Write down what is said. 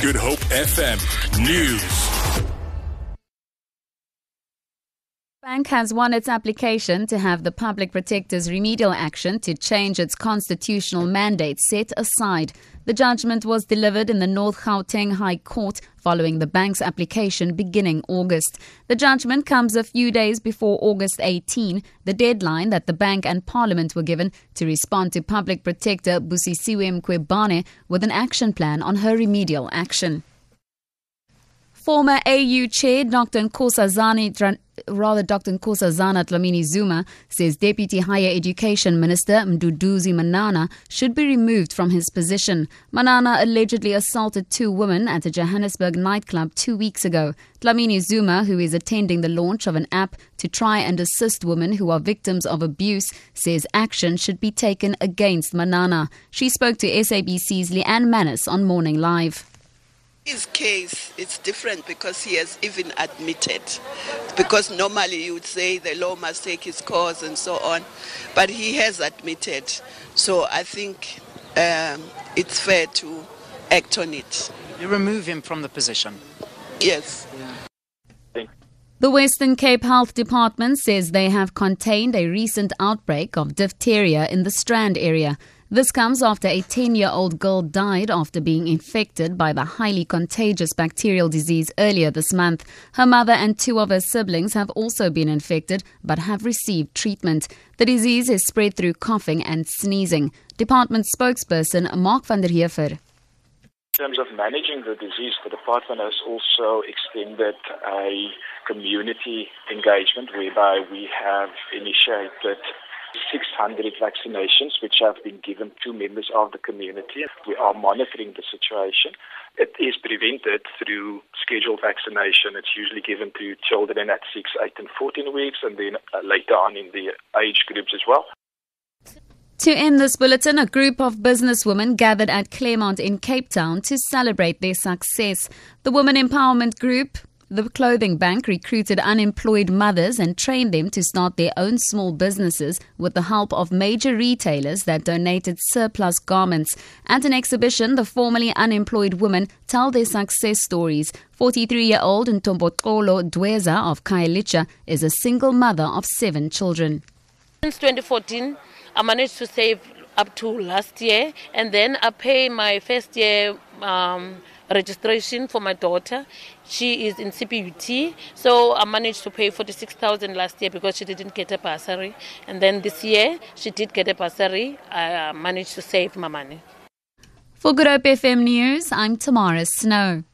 Good Hope FM News. Bank has won its application to have the Public Protector's remedial action to change its constitutional mandate set aside. The judgment was delivered in the North Gauteng High Court following the bank's application beginning August. The judgment comes a few days before August 18, the deadline that the bank and Parliament were given to respond to Public Protector Busisiwe Mkhwebane with an action plan on her remedial action. Former AU Chair Dr. Nkosazana rather Dr. Nkosazana Dlamini Zuma says Deputy Higher Education Minister Mduduzi Manana should be removed from his position. Manana allegedly assaulted two women at a Johannesburg nightclub two weeks ago. Dlamini Zuma, who is attending the launch of an app to try and assist women who are victims of abuse, says action should be taken against Manana. She spoke to SABC's Leanne Manas on Morning Live. His case it's different because he has even admitted. Because normally you would say the law must take its course and so on, but he has admitted. So I think um, it's fair to act on it. You remove him from the position. Yes. Yeah. The Western Cape Health Department says they have contained a recent outbreak of diphtheria in the Strand area. This comes after a 10 year old girl died after being infected by the highly contagious bacterial disease earlier this month. Her mother and two of her siblings have also been infected but have received treatment. The disease is spread through coughing and sneezing. Department spokesperson Mark van der Heever. In terms of managing the disease, the department has also extended a community engagement whereby we have initiated 600 vaccinations which have been given to members of the community. We are monitoring the situation. It is prevented through scheduled vaccination. It's usually given to children at 6, 8, and 14 weeks, and then uh, later on in the age groups as well. To end this bulletin, a group of businesswomen gathered at Claremont in Cape Town to celebrate their success. The Women Empowerment Group the clothing bank recruited unemployed mothers and trained them to start their own small businesses with the help of major retailers that donated surplus garments. At an exhibition, the formerly unemployed women tell their success stories. 43 year old Ntombotolo Dweza of Khayelitsha is a single mother of seven children. Since 2014, I managed to save up to last year, and then I pay my first year. Um, registration for my daughter. She is in CPUT, so I managed to pay 46,000 last year because she didn't get a bursary. And then this year, she did get a bursary. I uh, managed to save my money. For Good Hope FM News, I'm Tamara Snow.